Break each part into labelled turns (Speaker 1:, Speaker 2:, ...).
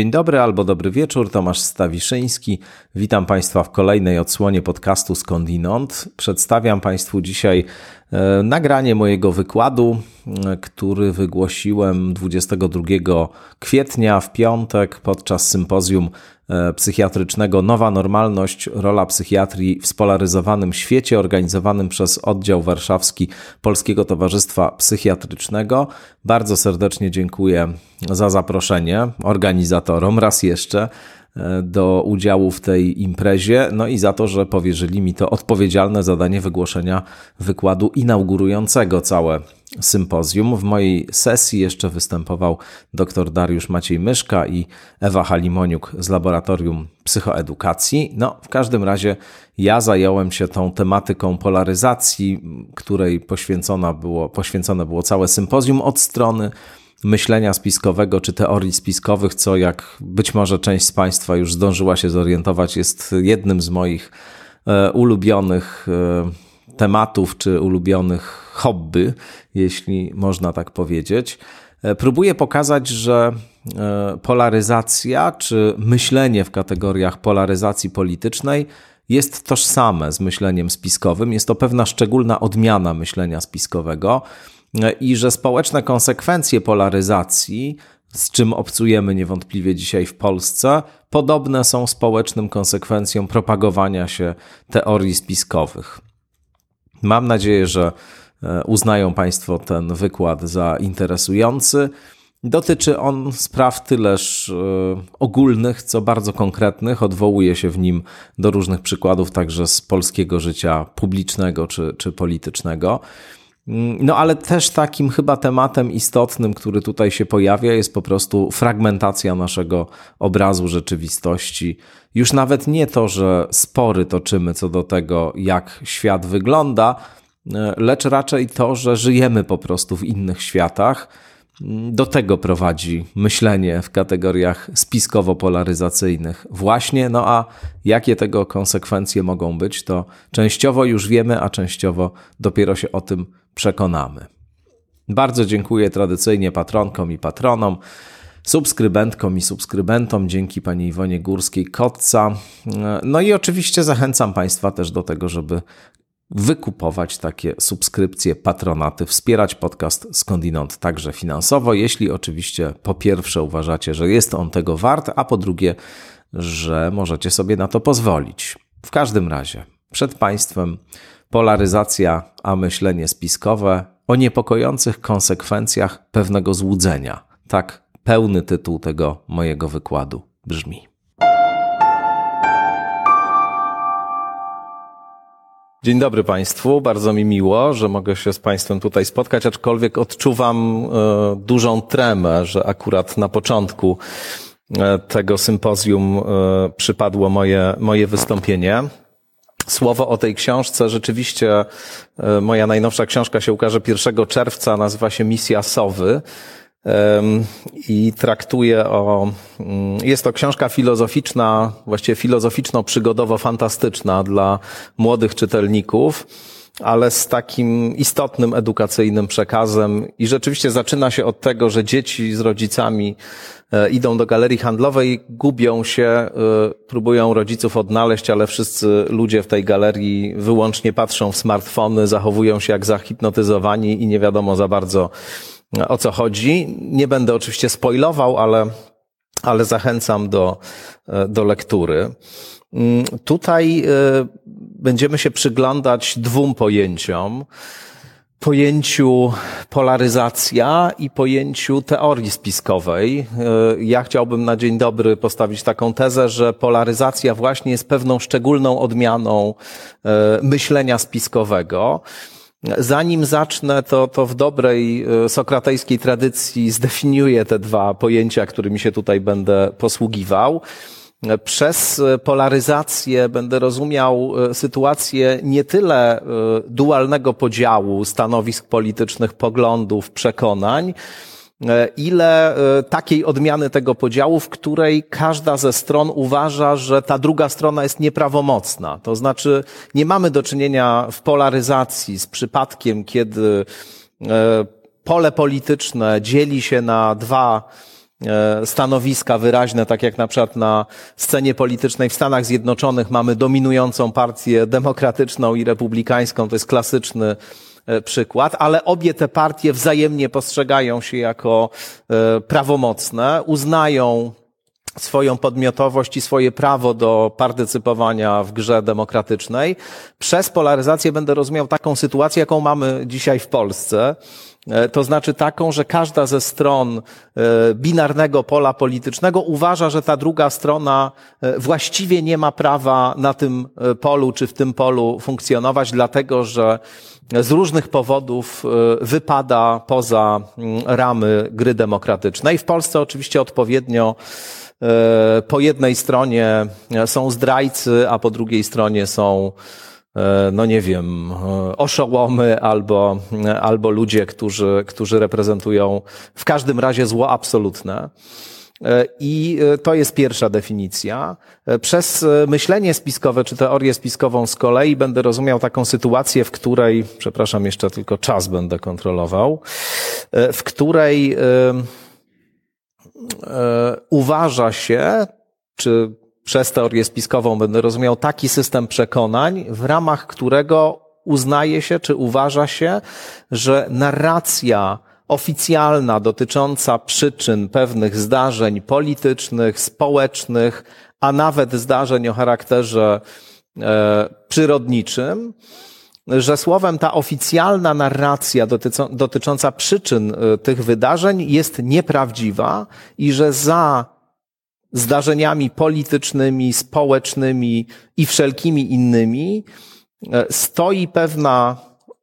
Speaker 1: Dzień dobry albo dobry wieczór, Tomasz Stawiszyński. Witam Państwa w kolejnej odsłonie podcastu Skądinąd. Przedstawiam Państwu dzisiaj nagranie mojego wykładu, e, który wygłosiłem 22 kwietnia w piątek podczas sympozjum e, psychiatrycznego Nowa Normalność, rola psychiatrii w spolaryzowanym świecie, organizowanym przez oddział warszawski Polskiego Towarzystwa Psychiatrycznego. Bardzo serdecznie dziękuję za zaproszenie organizatorom raz jeszcze e, do udziału w tej imprezie, no i za to, że powierzyli mi to odpowiedzialne zadanie wygłoszenia wykładu inaugurującego całe sympozjum. W mojej sesji jeszcze występował dr Dariusz Maciej Myszka i Ewa Halimoniuk z Laboratorium Psychoedukacji. No, w każdym razie ja zająłem się tą tematyką polaryzacji, której poświęcona było, poświęcone było całe sympozjum od strony myślenia spiskowego czy teorii spiskowych, co jak być może część z Państwa już zdążyła się zorientować, jest jednym z moich e, ulubionych e, tematów czy ulubionych hobby, jeśli można tak powiedzieć. E, próbuję pokazać, że polaryzacja czy myślenie w kategoriach polaryzacji politycznej jest tożsame z myśleniem spiskowym. Jest to pewna szczególna odmiana myślenia spiskowego i że społeczne konsekwencje polaryzacji, z czym obcujemy niewątpliwie dzisiaj w Polsce, podobne są społecznym konsekwencjom propagowania się teorii spiskowych. Mam nadzieję, że e, uznają Państwo ten wykład za interesujący. Dotyczy on spraw tyleż e, ogólnych, co bardzo konkretnych. Odwołuje się w nim do różnych przykładów, także z polskiego życia publicznego czy, czy politycznego. Mm, no ale też takim chyba tematem istotnym, który tutaj się pojawia, jest po prostu fragmentacja naszego obrazu rzeczywistości. Już nawet nie to, że spory toczymy co do tego, jak świat wygląda, e, lecz raczej to, że żyjemy po prostu w innych światach. Do tego prowadzi myślenie w kategoriach spiskowo-polaryzacyjnych. Właśnie, no a jakie tego konsekwencje mogą być, to częściowo już wiemy, a częściowo dopiero się o tym przekonamy. Bardzo dziękuję tradycyjnie patronkom i patronom, subskrybentkom i subskrybentom, dzięki pani Iwonie Górskiej-Kotca. No i oczywiście zachęcam Państwa też do tego, żeby wykupować takie subskrypcje, patronaty, wspierać podcast skądinąd także finansowo, jeśli oczywiście po pierwsze uważacie, że jest on tego wart, a po drugie, że możecie sobie na to pozwolić. W każdym razie, przed Państwem polaryzacja, a myślenie spiskowe o niepokojących konsekwencjach pewnego złudzenia. Tak pełny tytuł tego mojego wykładu brzmi. Dzień dobry Państwu, bardzo mi miło, że mogę się z Państwem tutaj spotkać, aczkolwiek odczuwam e, dużą tremę, że akurat na początku e, tego sympozjum e, przypadło moje, moje wystąpienie słowo o tej książce. Rzeczywiście moja najnowsza książka się ukaże 1 czerwca, nazywa się Misja Sowy i traktuje o. Mm, jest to książka filozoficzna, właściwie filozoficzno-przygodowo-fantastyczna dla młodych czytelników ale z takim istotnym edukacyjnym przekazem. I rzeczywiście zaczyna się od tego, że dzieci z rodzicami e, idą do galerii handlowej, gubią się, e, próbują rodziców odnaleźć, ale wszyscy ludzie w tej galerii wyłącznie patrzą w smartfony, zachowują się jak zahipnotyzowani i nie wiadomo za bardzo o co chodzi. Nie będę oczywiście spoilował, ale, ale zachęcam do, do lektury. Mm, tutaj będziemy się przyglądać dwóm pojęciom. Pojęciu polaryzacja i pojęciu teorii spiskowej. E, ja chciałbym na dzień dobry postawić taką tezę, że polaryzacja właśnie jest pewną szczególną odmianą e, myślenia spiskowego. Zanim zacznę, to, to w dobrej e, sokratejskiej tradycji zdefiniuję te dwa pojęcia, którymi się tutaj będę posługiwał. Przez polaryzację będę rozumiał e, sytuację nie tyle e, dualnego podziału stanowisk politycznych, poglądów, przekonań, e, ile takiej odmiany tego podziału, w której każda ze stron uważa, że ta druga strona jest nieprawomocna. To znaczy, nie mamy do czynienia w polaryzacji z przypadkiem, kiedy pole polityczne dzieli się na dwa stanowiska wyraźne, tak jak na przykład na scenie politycznej w Stanach Zjednoczonych mamy dominującą partię demokratyczną i republikańską, to jest klasyczny przykład, ale obie te partie wzajemnie postrzegają się jako prawomocne, uznają swoją podmiotowość i swoje prawo do partycypowania w grze demokratycznej. Przez polaryzację będę rozumiał taką sytuację, jaką mamy dzisiaj w Polsce. E, to znaczy taką, że każda ze stron e, binarnego pola politycznego uważa, że ta druga strona e, właściwie nie ma prawa na tym polu czy w tym polu funkcjonować, dlatego że z różnych powodów wypada poza mm, ramy gry demokratycznej. W Polsce oczywiście odpowiednio po jednej stronie są zdrajcy, a po drugiej stronie są, no nie wiem, e, oszołomy albo, albo ludzie, którzy, którzy reprezentują w każdym razie zło absolutne. I to jest pierwsza definicja. Przez myślenie spiskowe czy teorię spiskową z kolei będę rozumiał taką sytuację, w której, przepraszam, jeszcze tylko czas będę kontrolował, w której E, uważa się, czy przez teorię spiskową będę rozumiał taki system przekonań, w ramach którego uznaje się, czy uważa się, że narracja oficjalna dotycząca przyczyn pewnych zdarzeń politycznych, społecznych, a nawet zdarzeń o charakterze e, przyrodniczym, że słowem ta oficjalna narracja dotycząca przyczyn y, tych wydarzeń jest nieprawdziwa i że za zdarzeniami politycznymi, społecznymi i wszelkimi innymi y, stoi pewna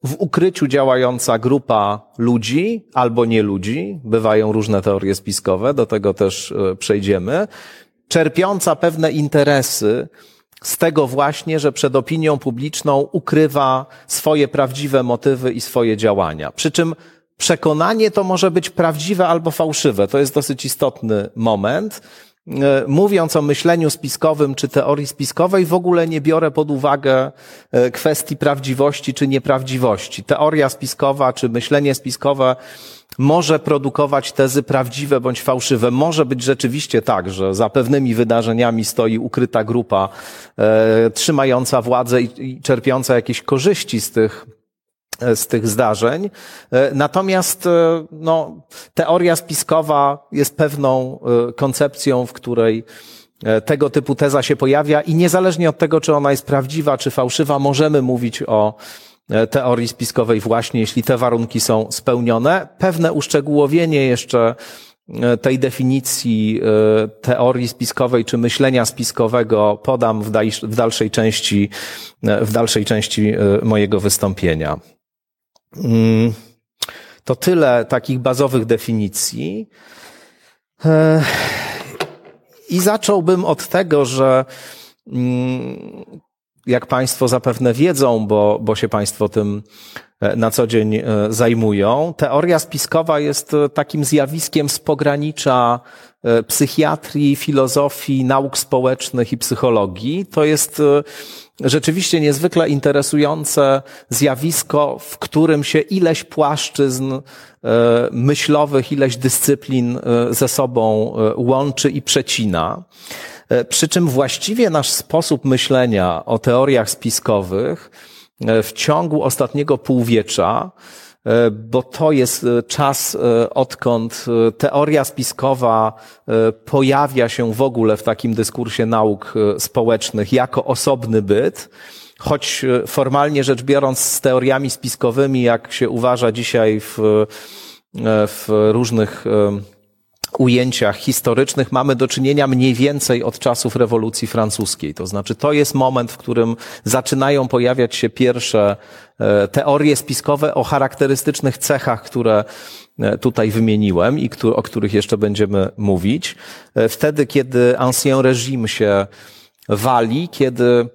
Speaker 1: w ukryciu działająca grupa ludzi albo nie ludzi, bywają różne teorie spiskowe, do tego też y, przejdziemy, czerpiąca pewne interesy z tego właśnie, że przed opinią publiczną ukrywa swoje prawdziwe motywy i swoje działania. Przy czym przekonanie to może być prawdziwe albo fałszywe. To jest dosyć istotny moment. E, mówiąc o myśleniu spiskowym czy teorii spiskowej, w ogóle nie biorę pod uwagę e, kwestii prawdziwości czy nieprawdziwości. Teoria spiskowa czy myślenie spiskowe może produkować tezy prawdziwe bądź fałszywe. Może być rzeczywiście tak, że za pewnymi wydarzeniami stoi ukryta grupa e, trzymająca władzę i, i czerpiąca jakieś korzyści z tych z tych zdarzeń. E, natomiast e, no, teoria spiskowa jest pewną koncepcją, w której tego typu teza się pojawia i niezależnie od tego, czy ona jest prawdziwa, czy fałszywa, możemy mówić o E, teorii spiskowej właśnie, jeśli te warunki są spełnione. Pewne uszczegółowienie jeszcze e, tej definicji e, teorii spiskowej czy myślenia spiskowego podam w dalszej części, w dalszej części mojego wystąpienia. Mm, to tyle takich bazowych definicji. I zacząłbym od tego, że mm, jak Państwo zapewne wiedzą, bo, bo się Państwo tym e, na co dzień e, zajmują, teoria spiskowa jest e, takim zjawiskiem z pogranicza psychiatrii, filozofii, nauk społecznych i psychologii. To jest rzeczywiście niezwykle interesujące zjawisko, w którym się ileś płaszczyzn myślowych, ileś dyscyplin ze sobą łączy i przecina. E, przy czym właściwie nasz sposób myślenia o teoriach spiskowych e, w ciągu ostatniego półwiecza, e, bo to jest czas, odkąd teoria spiskowa pojawia się w ogóle w takim dyskursie nauk społecznych jako osobny byt, choć formalnie rzecz biorąc z teoriami spiskowymi, jak się uważa dzisiaj w, w różnych ujęciach historycznych mamy do czynienia mniej więcej od czasów rewolucji francuskiej. To znaczy, to jest moment, w którym zaczynają pojawiać się pierwsze e, teorie spiskowe o charakterystycznych cechach, które e, tutaj wymieniłem i o których jeszcze będziemy mówić. E, wtedy, kiedy ancien régime się wali, kiedy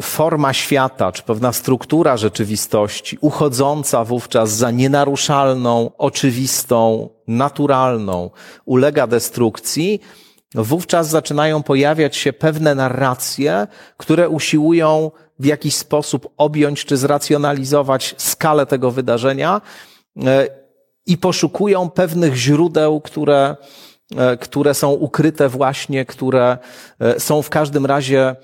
Speaker 1: forma świata, czy pewna struktura rzeczywistości, uchodząca wówczas za nienaruszalną, oczywistą, naturalną, ulega destrukcji, wówczas zaczynają pojawiać się pewne narracje, które usiłują w jakiś sposób objąć czy zracjonalizować skalę tego wydarzenia e, i poszukują pewnych źródeł, które, które są ukryte właśnie, które są w każdym razie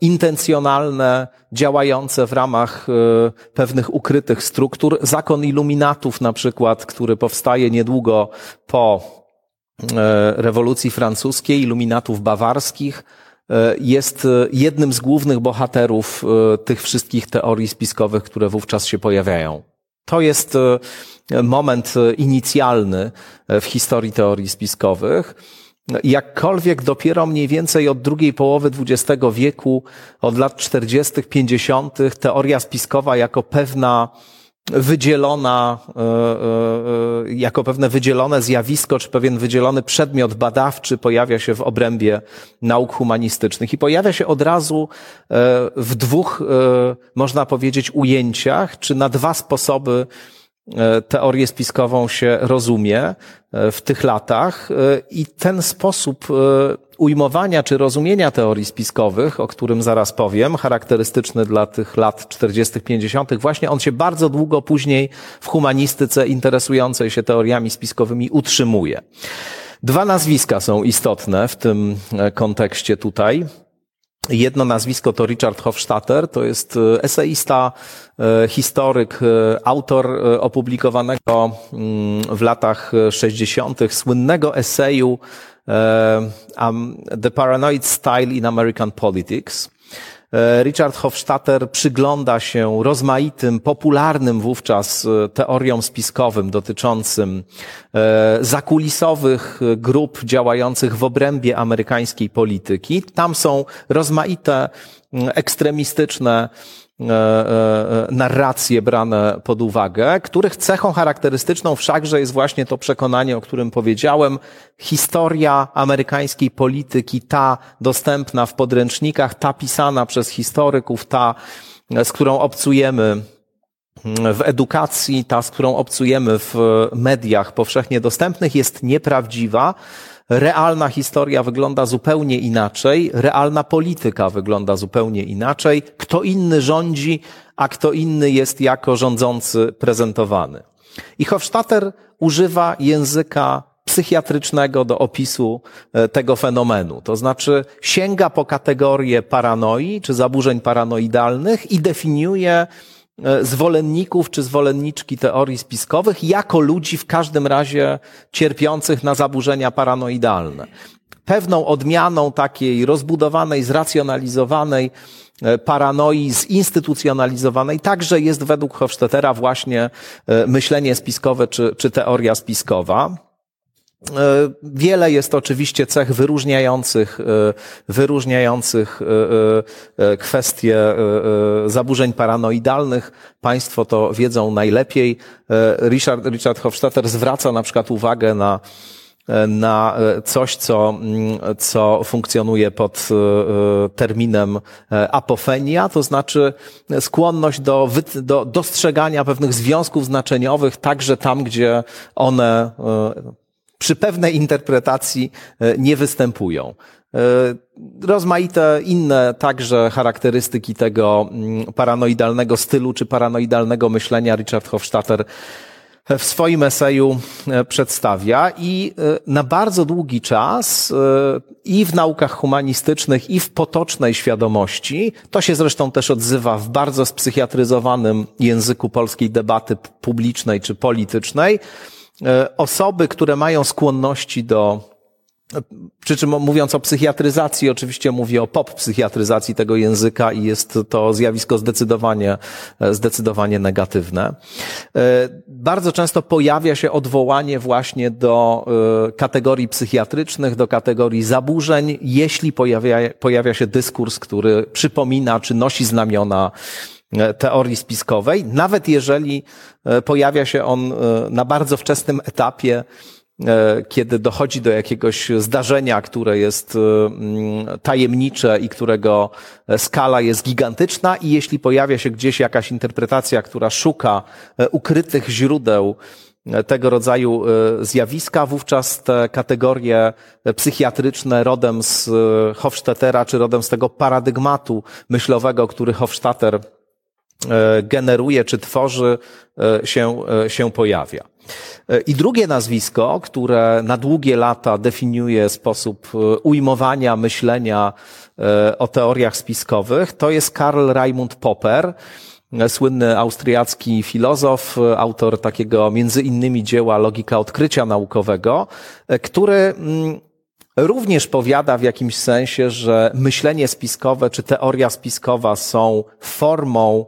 Speaker 1: intencjonalne, działające w ramach pewnych ukrytych struktur. Zakon iluminatów na przykład, który powstaje niedługo po rewolucji francuskiej, iluminatów bawarskich, E, jest e, jednym z głównych bohaterów e, tych wszystkich teorii spiskowych, które wówczas się pojawiają. To jest moment inicjalny w historii teorii spiskowych. Jakkolwiek dopiero mniej więcej od drugiej połowy XX wieku, od lat 40., 50., teoria spiskowa jako pewna wydzielona, e, e, e, jako pewne wydzielone zjawisko, czy pewien wydzielony przedmiot badawczy pojawia się w obrębie nauk humanistycznych i pojawia się od razu w dwóch, można powiedzieć, ujęciach, czy na dwa sposoby teorię spiskową się rozumie w tych latach i ten sposób ujmowania czy rozumienia teorii spiskowych, o którym zaraz powiem, charakterystyczny dla tych lat 40., 50., właśnie on się bardzo długo później w humanistyce interesującej się teoriami spiskowymi utrzymuje. Dwa nazwiska są istotne w tym e, kontekście tutaj. Jedno nazwisko to Richard Hofstadter, to jest e, eseista, e, historyk, autor opublikowanego mm, w latach 60. słynnego eseju The Paranoid Style in American Politics. E, Richard Hofstadter przygląda się rozmaitym, popularnym wówczas e, teoriom spiskowym dotyczącym zakulisowych grup działających w obrębie amerykańskiej polityki. Tam są rozmaite ekstremistyczne E, e, narracje brane pod uwagę, których cechą charakterystyczną wszakże jest właśnie to przekonanie, o którym powiedziałem. Historia amerykańskiej polityki, ta dostępna w podręcznikach, ta pisana przez historyków, ta, z którą obcujemy w edukacji, ta, z którą obcujemy w mediach powszechnie dostępnych, jest nieprawdziwa, realna historia wygląda zupełnie inaczej, realna polityka wygląda zupełnie inaczej, kto inny rządzi, a kto inny jest jako rządzący prezentowany. I Hofstadter używa języka psychiatrycznego do opisu e, tego fenomenu. To znaczy sięga po kategorię paranoi czy zaburzeń paranoidalnych i definiuje zwolenników czy zwolenniczki teorii spiskowych jako ludzi w każdym razie cierpiących na zaburzenia paranoidalne. Pewną odmianą takiej rozbudowanej, zracjonalizowanej e, paranoi, zinstytucjonalizowanej także jest według Hofstetera właśnie e, myślenie spiskowe czy, czy teoria spiskowa. E, wiele jest oczywiście cech wyróżniających, e, wyróżniających e, kwestie zaburzeń paranoidalnych. Państwo to wiedzą najlepiej. Richard, Richard Hofstadter zwraca na przykład uwagę na na coś, co, mm, co funkcjonuje pod terminem apofenia, to znaczy skłonność do, do dostrzegania pewnych związków znaczeniowych, także tam, gdzie one przy pewnej interpretacji e, nie występują. E, rozmaite inne także charakterystyki tego mm, paranoidalnego stylu czy paranoidalnego myślenia Richard Hofstadter w swoim eseju e, przedstawia i na bardzo długi czas i w naukach humanistycznych, i w potocznej świadomości, to się zresztą też odzywa w bardzo spsychiatryzowanym języku polskiej debaty publicznej czy politycznej, osoby, które mają skłonności do przy czym mówiąc o psychiatryzacji, oczywiście mówię o pop psychiatryzacji tego języka i jest to zjawisko zdecydowanie, e, zdecydowanie negatywne. E, bardzo często pojawia się odwołanie właśnie do kategorii psychiatrycznych, do kategorii zaburzeń, jeśli pojawia, pojawia się dyskurs, który przypomina czy nosi znamiona E, teorii spiskowej, nawet jeżeli e, pojawia się on e, na bardzo wczesnym etapie, kiedy dochodzi do jakiegoś zdarzenia, które jest mm, tajemnicze i którego skala jest gigantyczna i jeśli pojawia się gdzieś jakaś interpretacja, która szuka ukrytych źródeł tego rodzaju zjawiska, wówczas te kategorie psychiatryczne rodem z Hofstetera, czy rodem z tego paradygmatu myślowego, który Hofstadter generuje czy tworzy, się, się pojawia. I drugie nazwisko, które na długie lata definiuje sposób ujmowania, myślenia o teoriach spiskowych, to jest Karl Raimund Popper, słynny austriacki filozof, autor takiego między innymi dzieła Logika odkrycia naukowego, który mm, również powiada w jakimś sensie, że myślenie spiskowe czy teoria spiskowa są formą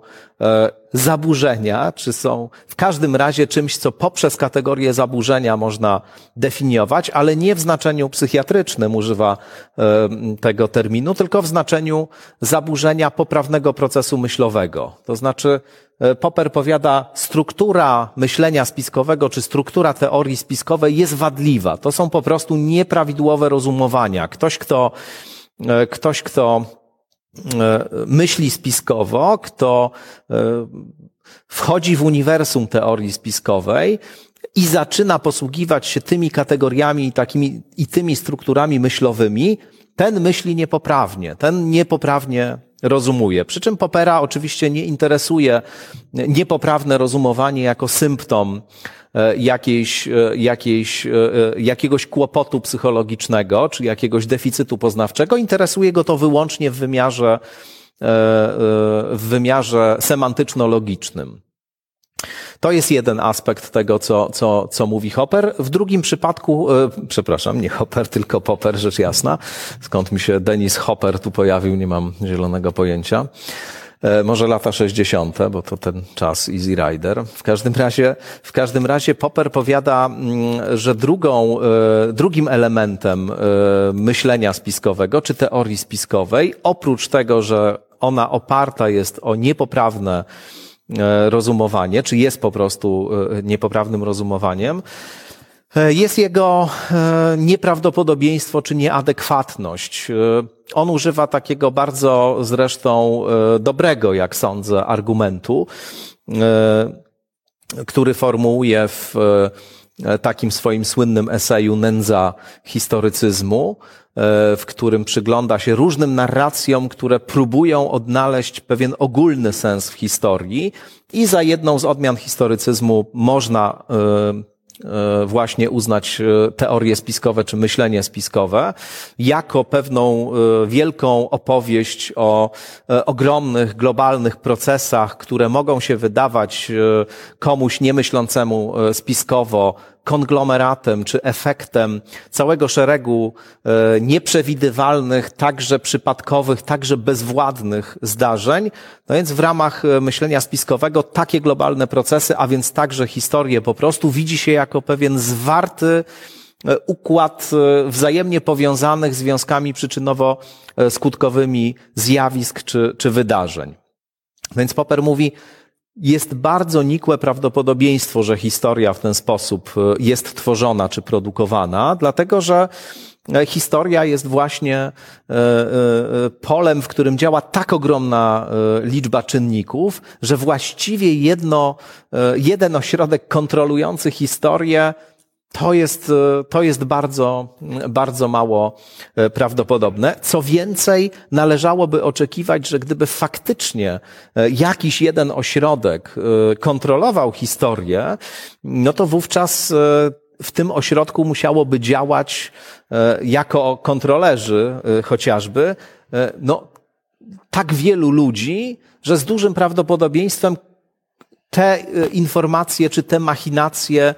Speaker 1: zaburzenia, czy są w każdym razie czymś, co poprzez kategorię zaburzenia można definiować, ale nie w znaczeniu psychiatrycznym używa e, tego terminu, tylko w znaczeniu zaburzenia poprawnego procesu myślowego. To znaczy, e, Popper powiada, struktura myślenia spiskowego czy struktura teorii spiskowej jest wadliwa. To są po prostu nieprawidłowe rozumowania. Ktoś, kto, e, ktoś, kto E, myśli spiskowo, kto e, wchodzi w uniwersum teorii spiskowej i zaczyna posługiwać się tymi kategoriami i takimi i tymi strukturami myślowymi, ten myśli niepoprawnie, ten niepoprawnie rozumuje. Przy czym Popera oczywiście nie interesuje niepoprawne rozumowanie jako symptom E, jakiejś, e, jakiejś, e, jakiegoś kłopotu psychologicznego czy jakiegoś deficytu poznawczego. Interesuje go to wyłącznie w wymiarze, w wymiarze semantyczno-logicznym. To jest jeden aspekt tego, co, co, co mówi Hopper. W drugim przypadku, przepraszam, nie Hopper, tylko Popper, rzecz jasna. Skąd mi się Denis Hopper tu pojawił, nie mam zielonego pojęcia. E, może lata 60., bo to ten czas Easy Rider. W każdym razie, w każdym razie Popper powiada, mm, że drugą, e, drugim elementem e, myślenia spiskowego, czy teorii spiskowej, oprócz tego, że ona oparta jest o niepoprawne rozumowanie, czy jest po prostu niepoprawnym rozumowaniem, jest jego e, nieprawdopodobieństwo czy nieadekwatność. E, on używa takiego bardzo zresztą dobrego, jak sądzę, argumentu, który formułuje w takim swoim słynnym eseju Nędza historycyzmu, w którym przygląda się różnym narracjom, które próbują odnaleźć pewien ogólny sens w historii i za jedną z odmian historycyzmu można E, właśnie uznać e, teorie spiskowe czy myślenie spiskowe jako pewną e, wielką opowieść o ogromnych, globalnych procesach, które mogą się wydawać komuś niemyślącemu spiskowo konglomeratem czy efektem całego szeregu e, nieprzewidywalnych, także przypadkowych, także bezwładnych zdarzeń. No więc w ramach e, myślenia spiskowego takie globalne procesy, a więc także historię po prostu widzi się jako pewien zwarty e, układ wzajemnie powiązanych związkami przyczynowo-skutkowymi zjawisk czy, czy wydarzeń. Więc Popper mówi, jest bardzo nikłe prawdopodobieństwo, że historia w ten sposób e, jest tworzona czy produkowana, dlatego że e, historia jest właśnie e, polem, w którym działa tak ogromna liczba czynników, że właściwie jedno, jeden ośrodek kontrolujący historię to jest, e, to jest bardzo, bardzo mało e, prawdopodobne. Co więcej, należałoby oczekiwać, że gdyby faktycznie e, jakiś jeden ośrodek kontrolował historię, no to wówczas w tym ośrodku musiałoby działać jako kontrolerzy chociażby, no, tak wielu ludzi, że z dużym prawdopodobieństwem te informacje czy te machinacje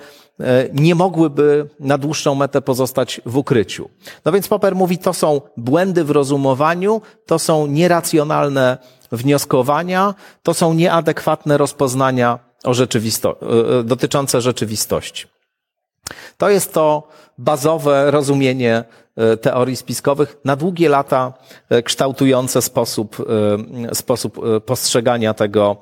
Speaker 1: nie mogłyby na dłuższą metę pozostać w ukryciu. No więc Popper mówi, to są błędy w rozumowaniu, to są nieracjonalne wnioskowania, to są nieadekwatne rozpoznania o rzeczywisto- e, e, dotyczące rzeczywistości. To jest to bazowe rozumienie teorii spiskowych, na długie lata kształtujące sposób, sposób postrzegania tego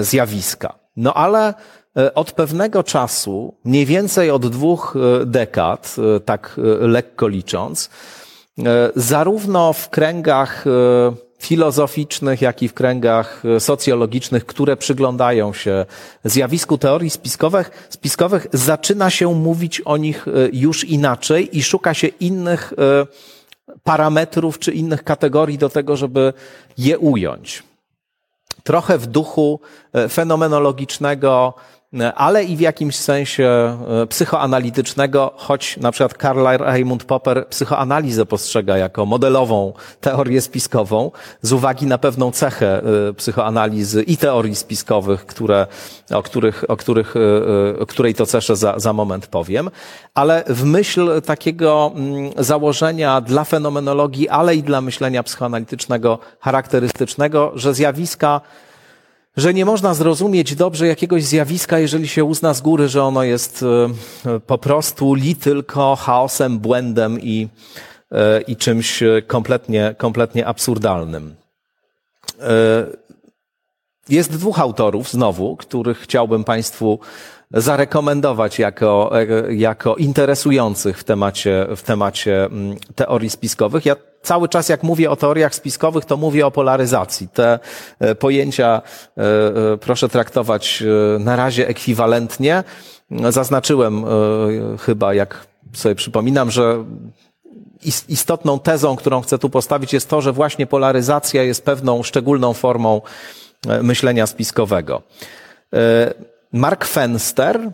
Speaker 1: zjawiska. No ale E, od pewnego czasu, mniej więcej od dwóch e, dekad, e, tak lekko licząc, zarówno w kręgach filozoficznych, jak i w kręgach socjologicznych, które przyglądają się zjawisku teorii spiskowych, spiskowych, zaczyna się mówić o nich już inaczej i szuka się innych parametrów czy innych kategorii do tego, żeby je ująć. trochę w duchu fenomenologicznego ale i w jakimś sensie e, psychoanalitycznego, choć na przykład Karl Raimund Popper psychoanalizę postrzega jako modelową teorię spiskową, z uwagi na pewną cechę e, psychoanalizy i teorii spiskowych, które, o, których, o, których, e, o której to ceszę za, za moment powiem. Ale w myśl takiego mm, założenia dla fenomenologii, ale i dla myślenia psychoanalitycznego charakterystycznego, że zjawiska że nie można zrozumieć dobrze jakiegoś zjawiska, jeżeli się uzna z góry, że ono jest e, po prostu li tylko chaosem, błędem i, e, i czymś kompletnie, kompletnie absurdalnym. E, jest dwóch autorów, znowu, których chciałbym Państwu zarekomendować jako, jako interesujących w temacie, w temacie mm, teorii spiskowych. Ja cały czas jak mówię o teoriach spiskowych, to mówię o polaryzacji. Te e, pojęcia e, e, proszę traktować na razie ekwiwalentnie. Zaznaczyłem chyba, jak sobie przypominam, że istotną tezą, którą chcę tu postawić, jest to, że właśnie polaryzacja jest pewną szczególną formą myślenia spiskowego. Mark Fenster,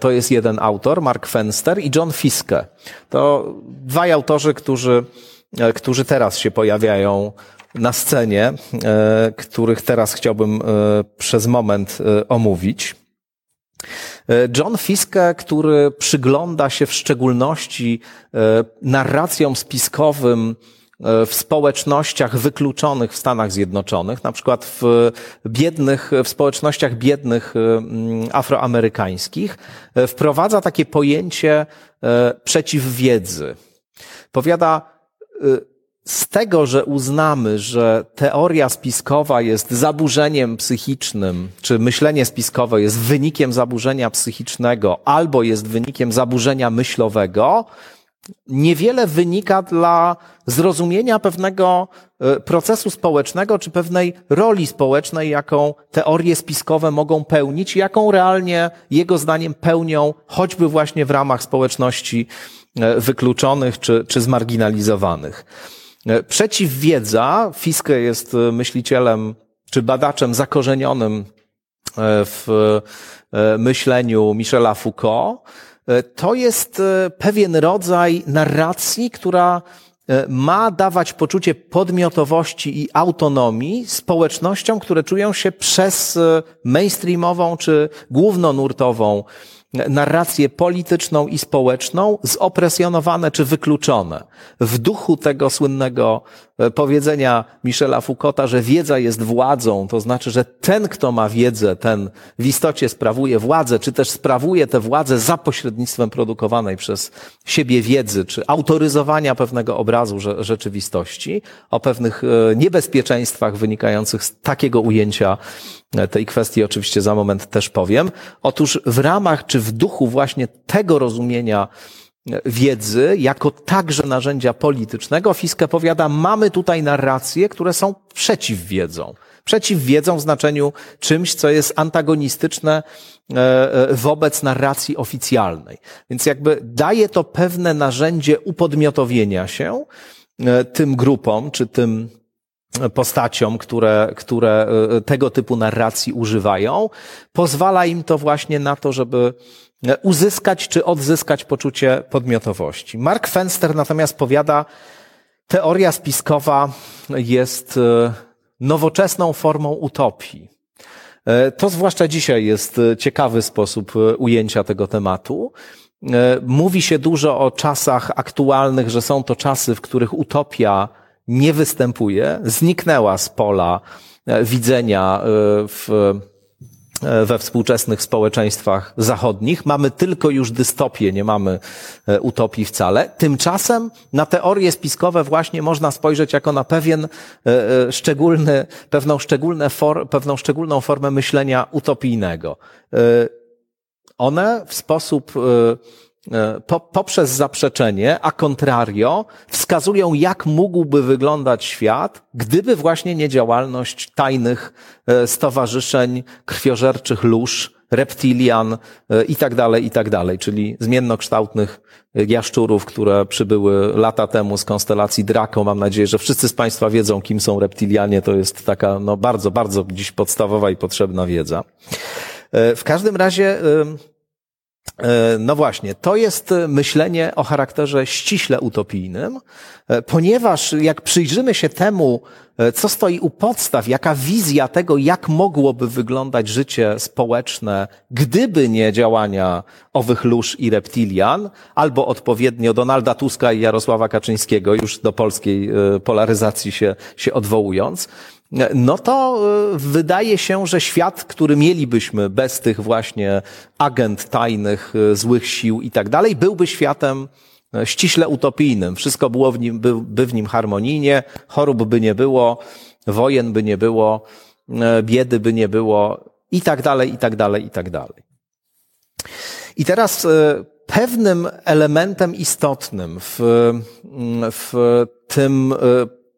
Speaker 1: to jest jeden autor, Mark Fenster i John Fiske. To dwaj autorzy, którzy E, którzy teraz się pojawiają na scenie, e, których teraz chciałbym e, przez moment omówić. John Fiske, który przygląda się w szczególności narracjom spiskowym w społecznościach wykluczonych w Stanach Zjednoczonych, na przykład w biednych, w społecznościach biednych afroamerykańskich, wprowadza takie pojęcie przeciwwiedzy. Powiada, z tego, że uznamy, że teoria spiskowa jest zaburzeniem psychicznym, czy myślenie spiskowe jest wynikiem zaburzenia psychicznego, albo jest wynikiem zaburzenia myślowego, niewiele wynika dla zrozumienia pewnego y, procesu społecznego, czy pewnej roli społecznej, jaką teorie spiskowe mogą pełnić, jaką realnie jego zdaniem pełnią, choćby właśnie w ramach społeczności E, wykluczonych czy, czy zmarginalizowanych. E, przeciwwiedza, Fiske jest e, myślicielem czy badaczem zakorzenionym w myśleniu Michela Foucault. To jest pewien rodzaj narracji, która ma dawać poczucie podmiotowości i autonomii społecznościom, które czują się przez mainstreamową czy głównonurtową narrację polityczną i społeczną zopresjonowane czy wykluczone. W duchu tego słynnego e, powiedzenia Michela Foucaulta, że wiedza jest władzą, to znaczy, że ten, kto ma wiedzę, ten w istocie sprawuje władzę, czy też sprawuje tę władzę za pośrednictwem produkowanej przez siebie wiedzy, czy autoryzowania pewnego obrazu rzeczywistości, o pewnych e, niebezpieczeństwach wynikających z takiego ujęcia e, tej kwestii oczywiście za moment też powiem. Otóż w ramach czy w duchu właśnie tego rozumienia wiedzy, jako także narzędzia politycznego, Fiske powiada, mamy tutaj narracje, które są przeciw wiedzą. Przeciw wiedzą w znaczeniu czymś, co jest antagonistyczne e, e, wobec narracji oficjalnej. Więc jakby daje to pewne narzędzie upodmiotowienia się e, tym grupom, czy tym postaciom, które, które tego typu narracji używają, pozwala im to właśnie na to, żeby uzyskać czy odzyskać poczucie podmiotowości. Mark Fenster natomiast powiada, teoria spiskowa jest e, nowoczesną formą utopii. E, to zwłaszcza dzisiaj jest e, ciekawy sposób ujęcia tego tematu. Mówi się dużo o czasach aktualnych, że są to czasy, w których utopia nie występuje, zniknęła z pola widzenia w E, we współczesnych społeczeństwach zachodnich. Mamy tylko już dystopię, nie mamy e, utopii wcale. Tymczasem na teorie spiskowe właśnie można spojrzeć jako na pewien e, szczególny, pewną, szczególne for, pewną szczególną formę myślenia utopijnego. One w sposób E, po, poprzez zaprzeczenie, a contrario, wskazują, jak mógłby wyglądać świat, gdyby właśnie nie działalność tajnych e, stowarzyszeń krwiożerczych lóż reptilian i tak dalej, i tak dalej, czyli zmiennokształtnych jaszczurów, które przybyły lata temu z konstelacji Draco. Mam nadzieję, że wszyscy z Państwa wiedzą, kim są reptilianie. To jest taka no, bardzo, bardzo dziś podstawowa i potrzebna wiedza. W każdym razie E, no właśnie, to jest myślenie o charakterze ściśle utopijnym, e, ponieważ jak przyjrzymy się temu, e, co stoi u podstaw, jaka wizja tego, jak mogłoby wyglądać życie społeczne, gdyby nie działania owych lóż i reptilian, albo odpowiednio Donalda Tuska i Jarosława Kaczyńskiego, już do polskiej polaryzacji się, się odwołując, no to e, wydaje się, że świat, który mielibyśmy bez tych właśnie agent tajnych, e, złych sił i tak dalej, byłby światem e, ściśle utopijnym. Wszystko było w nim, by, by w nim harmonijnie, chorób by nie było, wojen by nie było, biedy by nie było i tak dalej, i tak dalej, i tak dalej. I teraz pewnym elementem istotnym w, w tym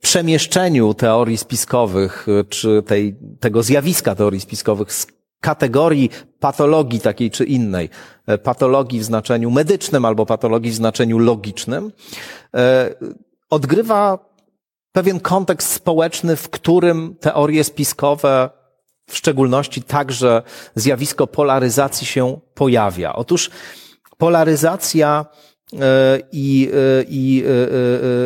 Speaker 1: przemieszczeniu teorii spiskowych, y, czy tej, tego zjawiska teorii spiskowych z kategorii patologii takiej czy innej, e, patologii w znaczeniu medycznym albo patologii w znaczeniu logicznym, e, odgrywa pewien kontekst społeczny, w którym teorie spiskowe, w szczególności także zjawisko polaryzacji się pojawia. Otóż polaryzacja i, e, i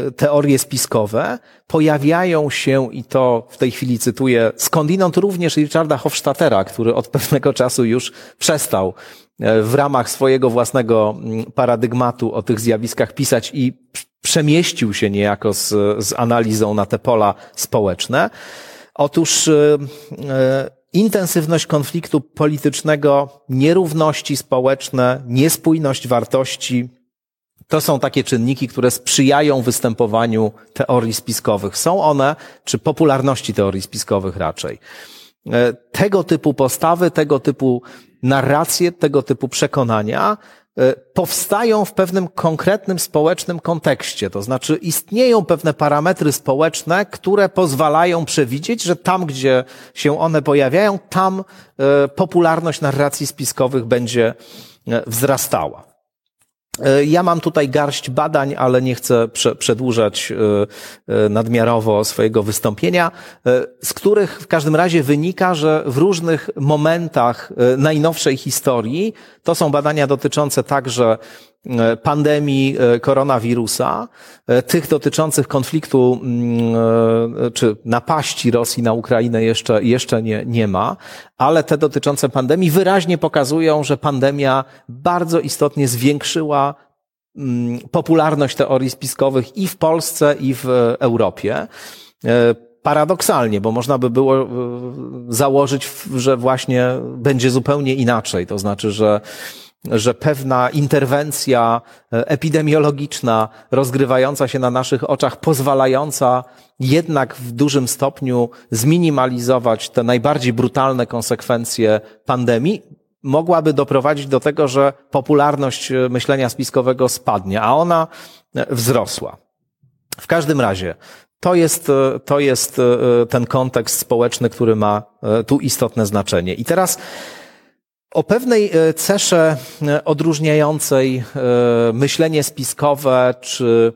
Speaker 1: e, teorie spiskowe pojawiają się, i to w tej chwili cytuję, skądinąd również Richarda Hofstadtera, który od pewnego czasu już przestał w ramach swojego własnego mm, paradygmatu o tych zjawiskach pisać i przemieścił się niejako z, z analizą na te pola społeczne. Otóż intensywność konfliktu politycznego, nierówności społeczne, niespójność wartości, to są takie czynniki, które sprzyjają występowaniu teorii spiskowych. Są one, czy popularności teorii spiskowych raczej. E, tego typu postawy, tego typu narracje, tego typu przekonania e, powstają w pewnym konkretnym społecznym kontekście. To znaczy istnieją pewne parametry społeczne, które pozwalają przewidzieć, że tam, gdzie się one pojawiają, tam e, popularność narracji spiskowych będzie wzrastała. E, ja mam tutaj garść badań, ale nie chcę przedłużać e, e, nadmiarowo swojego wystąpienia, z których w każdym razie wynika, że w różnych momentach najnowszej historii, to są badania dotyczące także pandemii e, koronawirusa, e, tych dotyczących konfliktu mm, czy napaści Rosji na Ukrainę jeszcze, jeszcze nie, nie ma, ale te dotyczące pandemii wyraźnie pokazują, że pandemia bardzo istotnie zwiększyła mm, popularność teorii spiskowych i w Polsce, i w Europie paradoksalnie, bo można by było założyć, że właśnie będzie zupełnie inaczej. To znaczy, że że pewna interwencja e, epidemiologiczna rozgrywająca się na naszych oczach, pozwalająca jednak w dużym stopniu zminimalizować te najbardziej brutalne konsekwencje pandemii, mogłaby doprowadzić do tego, że popularność e, myślenia spiskowego spadnie, a ona e, wzrosła. W każdym razie, to jest, to jest ten kontekst społeczny, który ma tu istotne znaczenie. I teraz o pewnej e, cesze e, odróżniającej e, myślenie spiskowe czy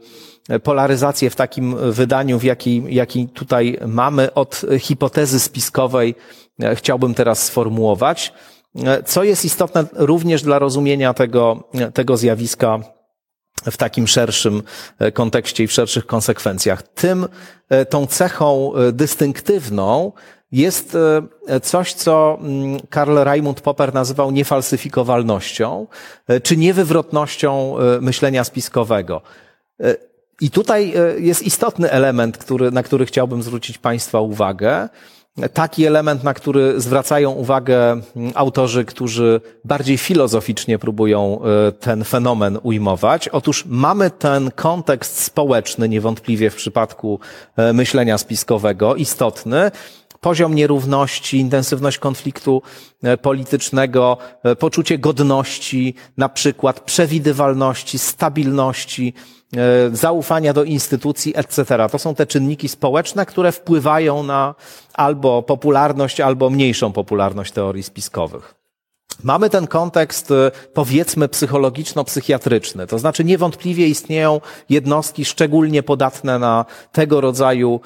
Speaker 1: polaryzację w takim wydaniu, w jaki, jaki tutaj mamy, od hipotezy spiskowej chciałbym teraz sformułować, co jest istotne również dla rozumienia tego, tego zjawiska w takim szerszym kontekście i w szerszych konsekwencjach. Tym, tą cechą dystynktywną jest e, coś, co mm, Karl Raimund Popper nazywał niefalsyfikowalnością, e, czy niewywrotnością e, myślenia spiskowego. I tutaj jest istotny element, który, na który chciałbym zwrócić Państwa uwagę. Taki element, na który zwracają uwagę mm, autorzy, którzy bardziej filozoficznie próbują ten fenomen ujmować. Otóż mamy ten kontekst społeczny, niewątpliwie w przypadku myślenia spiskowego, istotny, poziom nierówności, intensywność konfliktu e, politycznego, e, poczucie godności, na przykład przewidywalności, stabilności, e, zaufania do instytucji, etc. To są te czynniki społeczne, które wpływają na albo popularność, albo mniejszą popularność teorii spiskowych. Mamy ten kontekst, powiedzmy, psychologiczno-psychiatryczny. To znaczy, niewątpliwie istnieją jednostki szczególnie podatne na tego rodzaju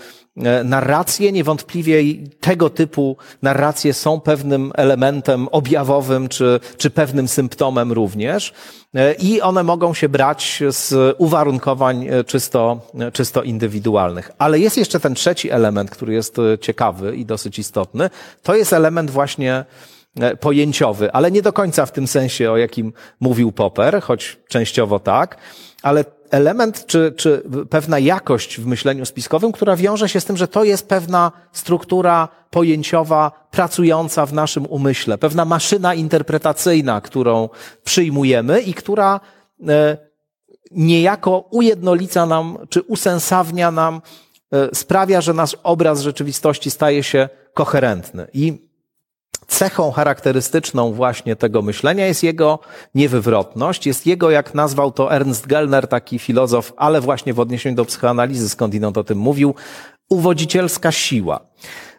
Speaker 1: narracje. Niewątpliwie tego typu narracje są pewnym elementem objawowym, czy, czy pewnym symptomem również. E, I one mogą się brać z uwarunkowań e, czysto, czysto indywidualnych. Ale jest jeszcze ten trzeci element, który jest ciekawy i dosyć istotny. To jest element właśnie E, pojęciowy, ale nie do końca w tym sensie, o jakim mówił Popper, choć częściowo tak, ale element czy, czy pewna jakość w myśleniu spiskowym, która wiąże się z tym, że to jest pewna struktura pojęciowa pracująca w naszym umyśle, pewna maszyna interpretacyjna, którą przyjmujemy i która e, niejako ujednolica nam, czy usensawnia nam, e, sprawia, że nasz obraz rzeczywistości staje się koherentny. I cechą charakterystyczną właśnie tego myślenia jest jego niewywrotność, jest jego, jak nazwał to Ernst Gellner, taki filozof, ale właśnie w odniesieniu do psychoanalizy, skądinąd o tym mówił, uwodzicielska siła.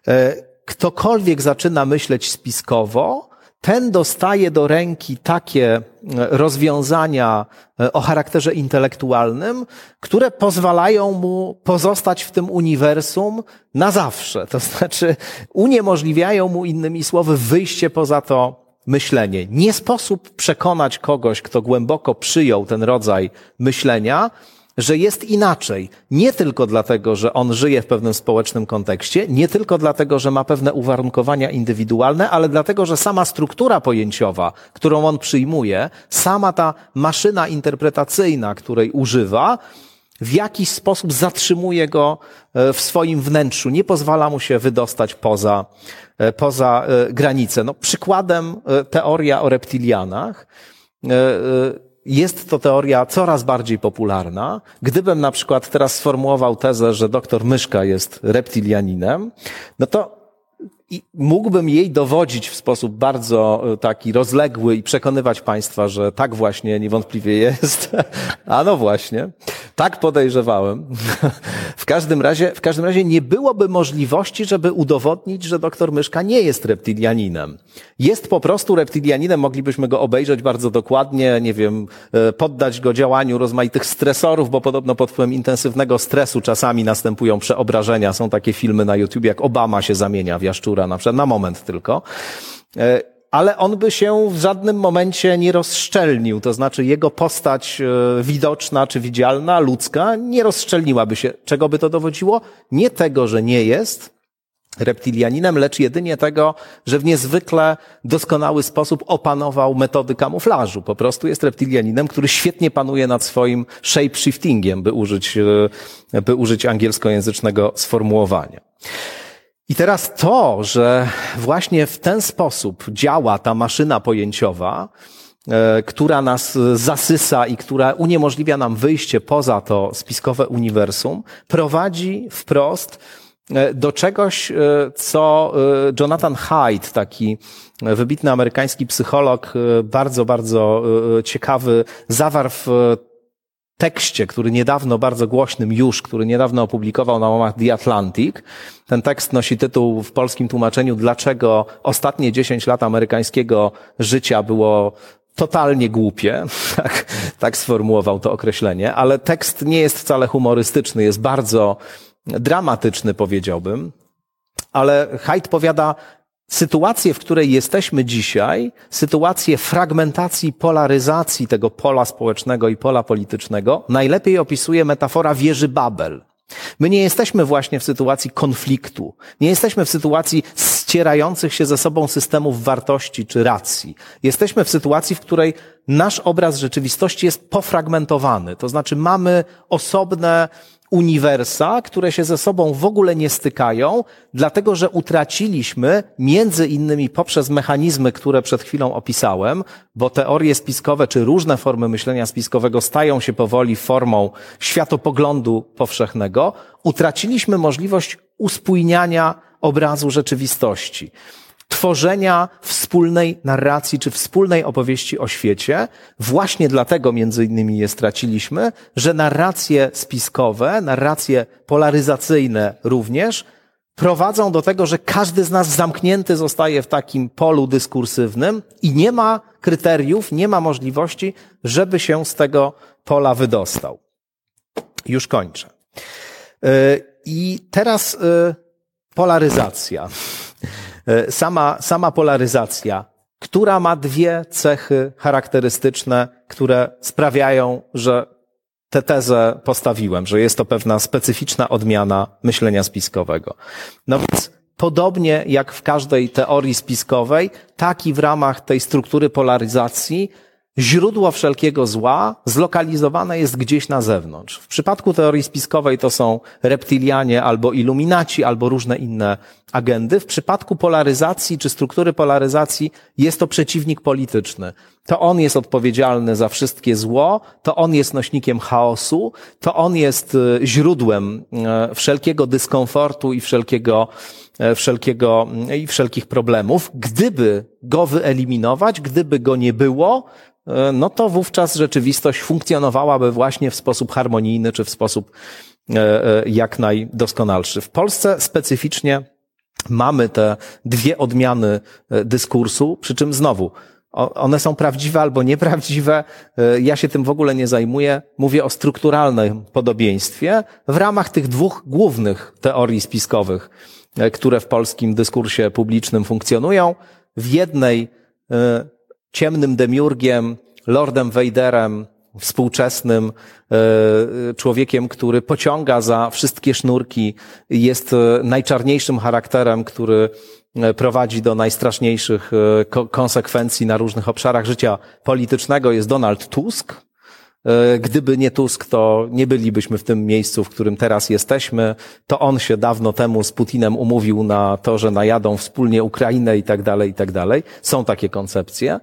Speaker 1: E, ktokolwiek zaczyna myśleć spiskowo, ten dostaje do ręki takie e, rozwiązania e, o charakterze intelektualnym, które pozwalają mu pozostać w tym uniwersum na zawsze. To znaczy uniemożliwiają mu innymi słowy wyjście poza to myślenie. Nie sposób przekonać kogoś, kto głęboko przyjął ten rodzaj myślenia, że jest inaczej. Nie tylko dlatego, że on żyje w pewnym społecznym kontekście, nie tylko dlatego, że ma pewne uwarunkowania indywidualne, ale dlatego, że sama struktura pojęciowa, którą on przyjmuje, sama ta maszyna interpretacyjna, której używa, w jakiś sposób zatrzymuje go e, w swoim wnętrzu, nie pozwala mu się wydostać poza, e, poza e, granice. No, przykładem teoria o reptilianach jest to teoria coraz bardziej popularna. Gdybym na przykład teraz sformułował tezę, że doktor Myszka jest reptilianinem, no to i mógłbym jej dowodzić w sposób bardzo e, taki rozległy i przekonywać Państwa, że tak właśnie niewątpliwie jest. A no właśnie, tak podejrzewałem. W każdym razie, w każdym razie nie byłoby możliwości, żeby udowodnić, że doktor Myszka nie jest reptilianinem. Jest po prostu reptilianinem, moglibyśmy go obejrzeć bardzo dokładnie, nie wiem, e, poddać go działaniu rozmaitych stresorów, bo podobno pod wpływem intensywnego stresu czasami następują przeobrażenia. Są takie filmy na YouTube, jak Obama się zamienia w jaszczura na przykład na moment tylko. E, ale on by się w żadnym momencie nie rozszczelnił, to znaczy jego postać e, widoczna czy widzialna, ludzka, nie rozszczelniłaby się. Czego by to dowodziło? Nie tego, że nie jest reptilianinem, lecz jedynie tego, że w niezwykle doskonały sposób opanował metody kamuflażu. Po prostu jest reptilianinem, który świetnie panuje nad swoim shapeshiftingiem, by użyć, e, by użyć angielskojęzycznego sformułowania. I teraz to, że właśnie w ten sposób działa ta maszyna pojęciowa, e, która nas zasysa i która uniemożliwia nam wyjście poza to spiskowe uniwersum, prowadzi wprost e, do czegoś, e, co Jonathan Haidt, taki wybitny amerykański psycholog, bardzo, bardzo ciekawy, zawarł w tekście, który niedawno, bardzo głośnym już, który niedawno opublikował na łamach The Atlantic. Ten tekst nosi tytuł w polskim tłumaczeniu Dlaczego ostatnie 10 lat amerykańskiego życia było totalnie głupie, tak, tak sformułował to określenie, ale tekst nie jest wcale humorystyczny, jest bardzo dramatyczny, powiedziałbym. Ale Haidt powiada, sytuację, w której jesteśmy dzisiaj, sytuację fragmentacji, polaryzacji tego pola społecznego i pola politycznego, najlepiej opisuje metafora wieży Babel. My nie jesteśmy właśnie w sytuacji konfliktu, nie jesteśmy w sytuacji ścierających się ze sobą systemów wartości czy racji. Jesteśmy w sytuacji, w której nasz obraz rzeczywistości jest pofragmentowany, to znaczy mamy osobne uniwersa, które się ze sobą w ogóle nie stykają, dlatego że utraciliśmy, między innymi poprzez mechanizmy, które przed chwilą opisałem, bo teorie spiskowe czy różne formy myślenia spiskowego stają się powoli formą światopoglądu powszechnego, utraciliśmy możliwość uspójniania obrazu rzeczywistości tworzenia wspólnej narracji czy wspólnej opowieści o świecie. Właśnie dlatego między innymi je straciliśmy, że narracje spiskowe, narracje polaryzacyjne również prowadzą do tego, że każdy z nas zamknięty zostaje w takim polu dyskursywnym i nie ma kryteriów, nie ma możliwości, żeby się z tego pola wydostał. Już kończę. I teraz polaryzacja. Sama, sama polaryzacja która ma dwie cechy charakterystyczne, które sprawiają, że tę tezę postawiłem, że jest to pewna specyficzna odmiana myślenia spiskowego. No więc podobnie jak w każdej teorii spiskowej, tak i w ramach tej struktury polaryzacji źródło wszelkiego zła zlokalizowane jest gdzieś na zewnątrz. W przypadku teorii spiskowej to są reptilianie albo iluminaci, albo różne inne agendy. W przypadku polaryzacji czy struktury polaryzacji jest to przeciwnik polityczny. To on jest odpowiedzialny za wszystkie zło, to on jest nośnikiem chaosu, to on jest e, źródłem e, wszelkiego dyskomfortu i wszelkiego, e, wszelkiego i wszelkich problemów. Gdyby go wyeliminować, gdyby go nie było, no to wówczas rzeczywistość funkcjonowałaby właśnie w sposób harmonijny czy w sposób e, e, jak najdoskonalszy. W Polsce specyficznie mamy te dwie odmiany dyskursu, przy czym znowu one są prawdziwe albo nieprawdziwe. Ja się tym w ogóle nie zajmuję. Mówię o strukturalnym podobieństwie w ramach tych dwóch głównych teorii spiskowych, które w polskim dyskursie publicznym funkcjonują. W jednej ciemnym demiurgiem, Lordem Vaderem, współczesnym e, człowiekiem, który pociąga za wszystkie sznurki, jest e, najczarniejszym charakterem, który e, prowadzi do najstraszniejszych konsekwencji na różnych obszarach życia politycznego, jest Donald Tusk. Gdyby nie Tusk, to nie bylibyśmy w tym miejscu, w którym teraz jesteśmy. To on się dawno temu z Putinem umówił na to, że najadą wspólnie Ukrainę i tak dalej, i tak dalej. Są takie koncepcje.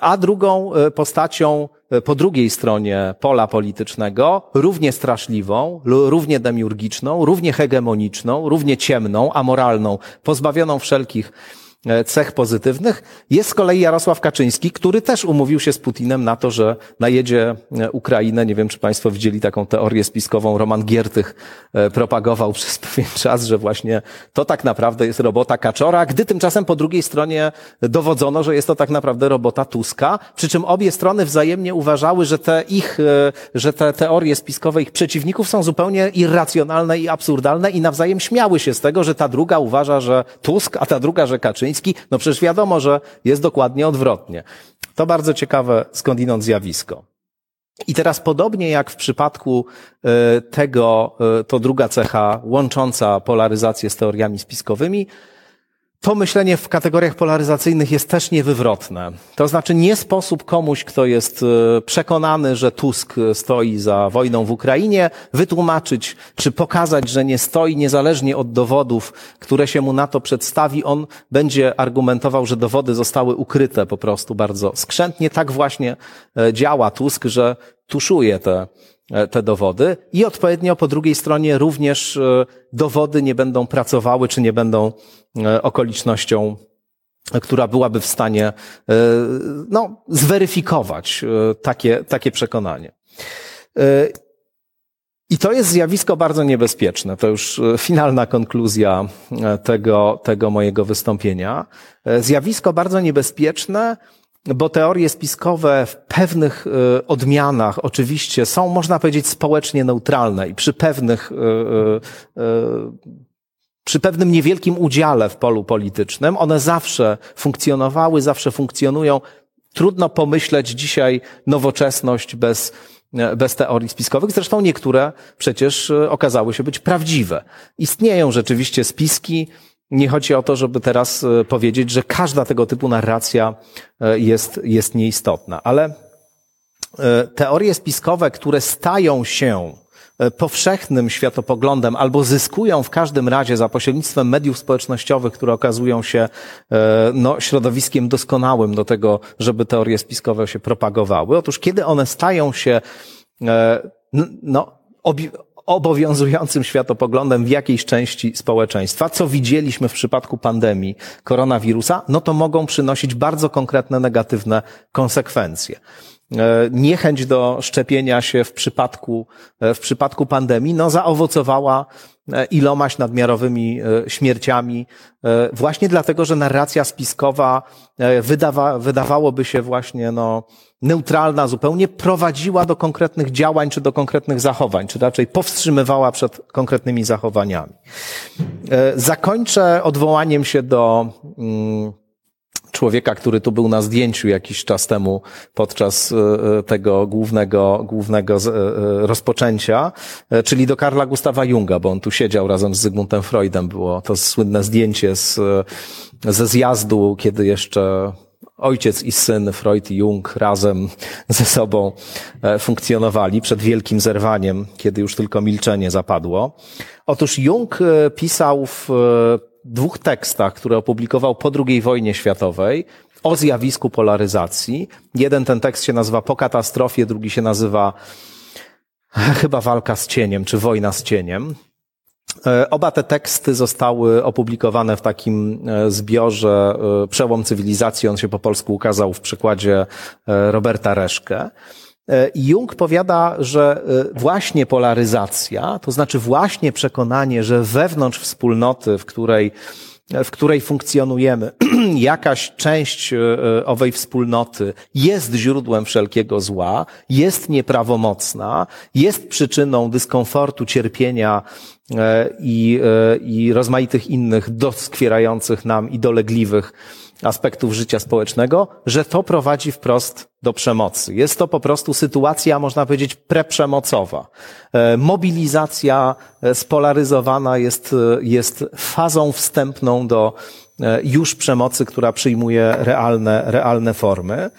Speaker 1: A drugą e, postacią e, po drugiej stronie pola politycznego, równie straszliwą, równie demiurgiczną, równie hegemoniczną, równie ciemną, amoralną, pozbawioną wszelkich E, cech pozytywnych. Jest z kolei Jarosław Kaczyński, który też umówił się z Putinem na to, że najedzie e, Ukrainę. Nie wiem, czy Państwo widzieli taką teorię spiskową. Roman Giertych e, propagował przez pewien czas, że właśnie to tak naprawdę jest robota Kaczora, gdy tymczasem po drugiej stronie dowodzono, że jest to tak naprawdę robota Tuska. Przy czym obie strony wzajemnie uważały, że te ich, że te teorie spiskowe ich przeciwników są zupełnie irracjonalne i absurdalne i nawzajem śmiały się z tego, że ta druga uważa, że Tusk, a ta druga, że Kaczyński Kaczyński, no przecież wiadomo, że jest dokładnie odwrotnie. To bardzo ciekawe skądinąd zjawisko. I teraz podobnie jak w przypadku e, tego, e, to druga cecha łącząca polaryzację z teoriami spiskowymi, to myślenie w kategoriach polaryzacyjnych jest też niewywrotne. To znaczy nie sposób komuś, kto jest e, przekonany, że Tusk stoi za wojną w Ukrainie, wytłumaczyć czy pokazać, że nie stoi niezależnie od dowodów, które się mu na to przedstawi. On będzie argumentował, że dowody zostały ukryte po prostu bardzo skrzętnie. Tak właśnie e, działa Tusk, że tuszuje te E, te dowody i odpowiednio po drugiej stronie również e, dowody nie będą pracowały, czy nie będą e, okolicznością, która byłaby w stanie no, zweryfikować takie, takie przekonanie. I to jest zjawisko bardzo niebezpieczne. To już finalna konkluzja tego, tego mojego wystąpienia. Zjawisko bardzo niebezpieczne, bo teorie spiskowe w pewnych e, odmianach oczywiście są, można powiedzieć, społecznie neutralne i przy pewnych, e, e, przy pewnym niewielkim udziale w polu politycznym, one zawsze funkcjonowały, zawsze funkcjonują. Trudno pomyśleć dzisiaj nowoczesność bez, bez teorii spiskowych. Zresztą niektóre przecież okazały się być prawdziwe. Istnieją rzeczywiście spiski, nie chodzi o to, żeby teraz e, powiedzieć, że każda tego typu narracja e, jest, jest nieistotna, ale e, teorie spiskowe, które stają się powszechnym światopoglądem albo zyskują w każdym razie za pośrednictwem mediów społecznościowych, które okazują się no, środowiskiem doskonałym do tego, żeby teorie spiskowe się propagowały. Otóż kiedy one stają się no, obowiązującym światopoglądem w jakiejś części społeczeństwa, co widzieliśmy w przypadku pandemii koronawirusa, no to mogą przynosić bardzo konkretne negatywne konsekwencje. niechęć do szczepienia się w przypadku, w przypadku pandemii, no zaowocowała ilomaś nadmiarowymi śmierciami, właśnie dlatego, że narracja spiskowa wydawa, wydawałoby się właśnie, no, neutralna zupełnie, prowadziła do konkretnych działań czy do konkretnych zachowań, czy raczej powstrzymywała przed konkretnymi zachowaniami. E, zakończę odwołaniem się do mm, człowieka, który tu był na zdjęciu jakiś czas temu podczas e, e, tego głównego, głównego rozpoczęcia, czyli do Karla Gustawa Junga, bo on tu siedział razem z Zygmuntem Freudem. Było to słynne zdjęcie z, ze zjazdu, kiedy jeszcze ojciec i syn, Freud i Jung razem ze sobą e, funkcjonowali przed wielkim zerwaniem, kiedy już tylko milczenie zapadło. Otóż Jung e, pisał w e, dwóch tekstach, które opublikował po II wojnie światowej, o zjawisku polaryzacji. Jeden ten tekst się nazywa Po katastrofie, drugi się nazywa chyba Walka z cieniem, czy Wojna z cieniem. E, oba te teksty zostały opublikowane w takim e, zbiorze e, Przełom cywilizacji. On się po polsku ukazał w przykładzie Roberta Reszkę. Jung powiada, że właśnie polaryzacja, to znaczy właśnie przekonanie, że wewnątrz wspólnoty, w której w której funkcjonujemy, jakaś część owej wspólnoty jest źródłem wszelkiego zła, jest nieprawomocna, jest przyczyną dyskomfortu, cierpienia E, i, e, i rozmaitych innych doskwierających nam i dolegliwych aspektów życia społecznego, że to prowadzi wprost do przemocy. Jest to po prostu sytuacja, można powiedzieć, preprzemocowa. E, mobilizacja spolaryzowana jest, jest fazą wstępną do już przemocy, która przyjmuje realne, realne formy.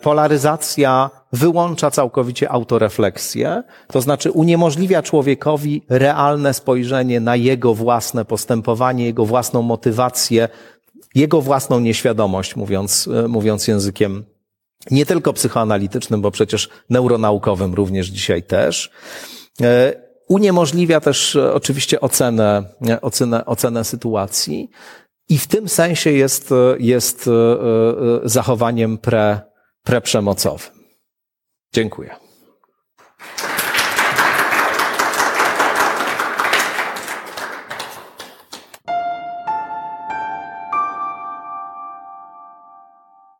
Speaker 1: Polaryzacja wyłącza całkowicie autorefleksję, to znaczy uniemożliwia człowiekowi realne spojrzenie na jego własne postępowanie, jego własną motywację, jego własną nieświadomość, mówiąc, e, mówiąc językiem nie tylko psychoanalitycznym, bo przecież neuronaukowym również dzisiaj też. E, uniemożliwia też e, oczywiście ocenę, ocenę, ocenę sytuacji i w tym sensie jest, jest zachowaniem pre, preprzemocowym. Dziękuję.